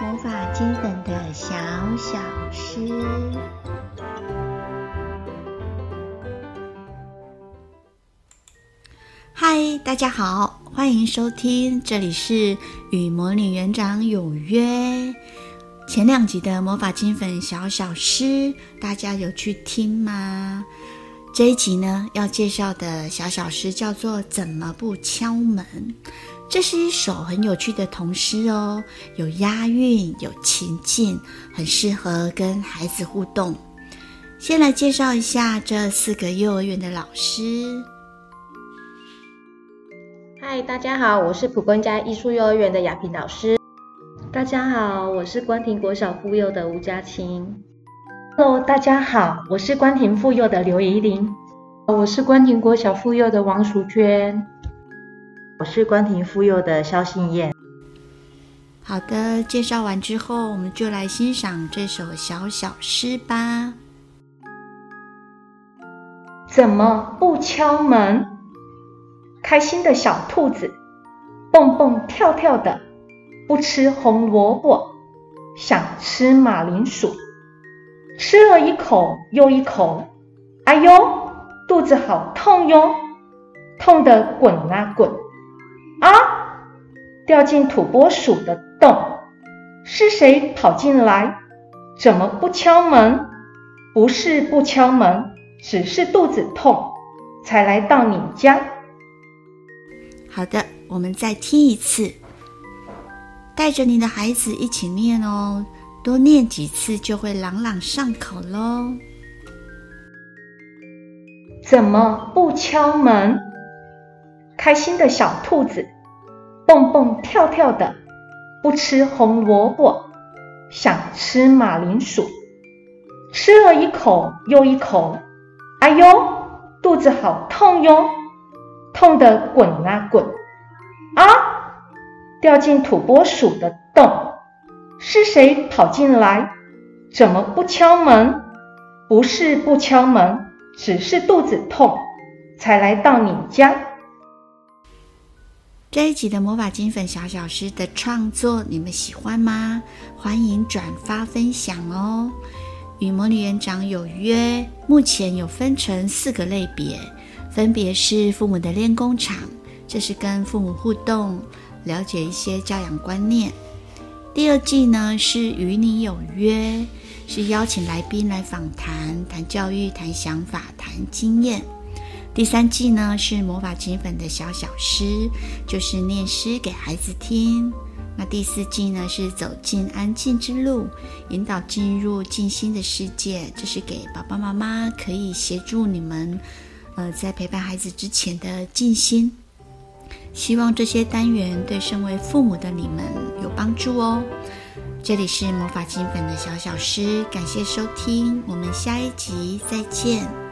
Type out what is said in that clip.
魔法金粉的小小诗。嗨，大家好，欢迎收听，这里是与魔女园长有约。前两集的魔法金粉小小诗，大家有去听吗？这一集呢，要介绍的小小诗叫做《怎么不敲门》。这是一首很有趣的童诗哦，有押韵，有情境，很适合跟孩子互动。先来介绍一下这四个幼儿园的老师。嗨，大家好，我是蒲公家艺术幼儿园的雅萍老师。大家好，我是关亭国小附幼的吴佳清。Hello，大家好，我是关亭附幼的刘怡玲。我是关亭国小附幼的王淑娟。我是关亭附幼的肖信燕。好的，介绍完之后，我们就来欣赏这首小小诗吧。怎么不敲门？开心的小兔子，蹦蹦跳跳的，不吃红萝卜，想吃马铃薯。吃了一口又一口，哎呦，肚子好痛哟，痛得滚啊滚。啊！掉进土拨鼠的洞，是谁跑进来？怎么不敲门？不是不敲门，只是肚子痛，才来到你家。好的，我们再听一次，带着你的孩子一起念哦，多念几次就会朗朗上口喽。怎么不敲门？开心的小兔子，蹦蹦跳跳的，不吃红萝卜，想吃马铃薯。吃了一口又一口，哎呦，肚子好痛哟，痛得滚啊滚！啊，掉进土拨鼠的洞，是谁跑进来？怎么不敲门？不是不敲门，只是肚子痛，才来到你家。这一集的魔法金粉小小诗的创作，你们喜欢吗？欢迎转发分享哦！与魔女园长有约，目前有分成四个类别，分别是父母的练功场，这是跟父母互动，了解一些教养观念；第二季呢是与你有约，是邀请来宾来访谈，谈教育、谈想法、谈经验。第三季呢是魔法金粉的小小诗，就是念诗给孩子听。那第四季呢是走进安静之路，引导进入静心的世界，这是给爸爸妈妈可以协助你们，呃，在陪伴孩子之前的静心。希望这些单元对身为父母的你们有帮助哦。这里是魔法金粉的小小诗，感谢收听，我们下一集再见。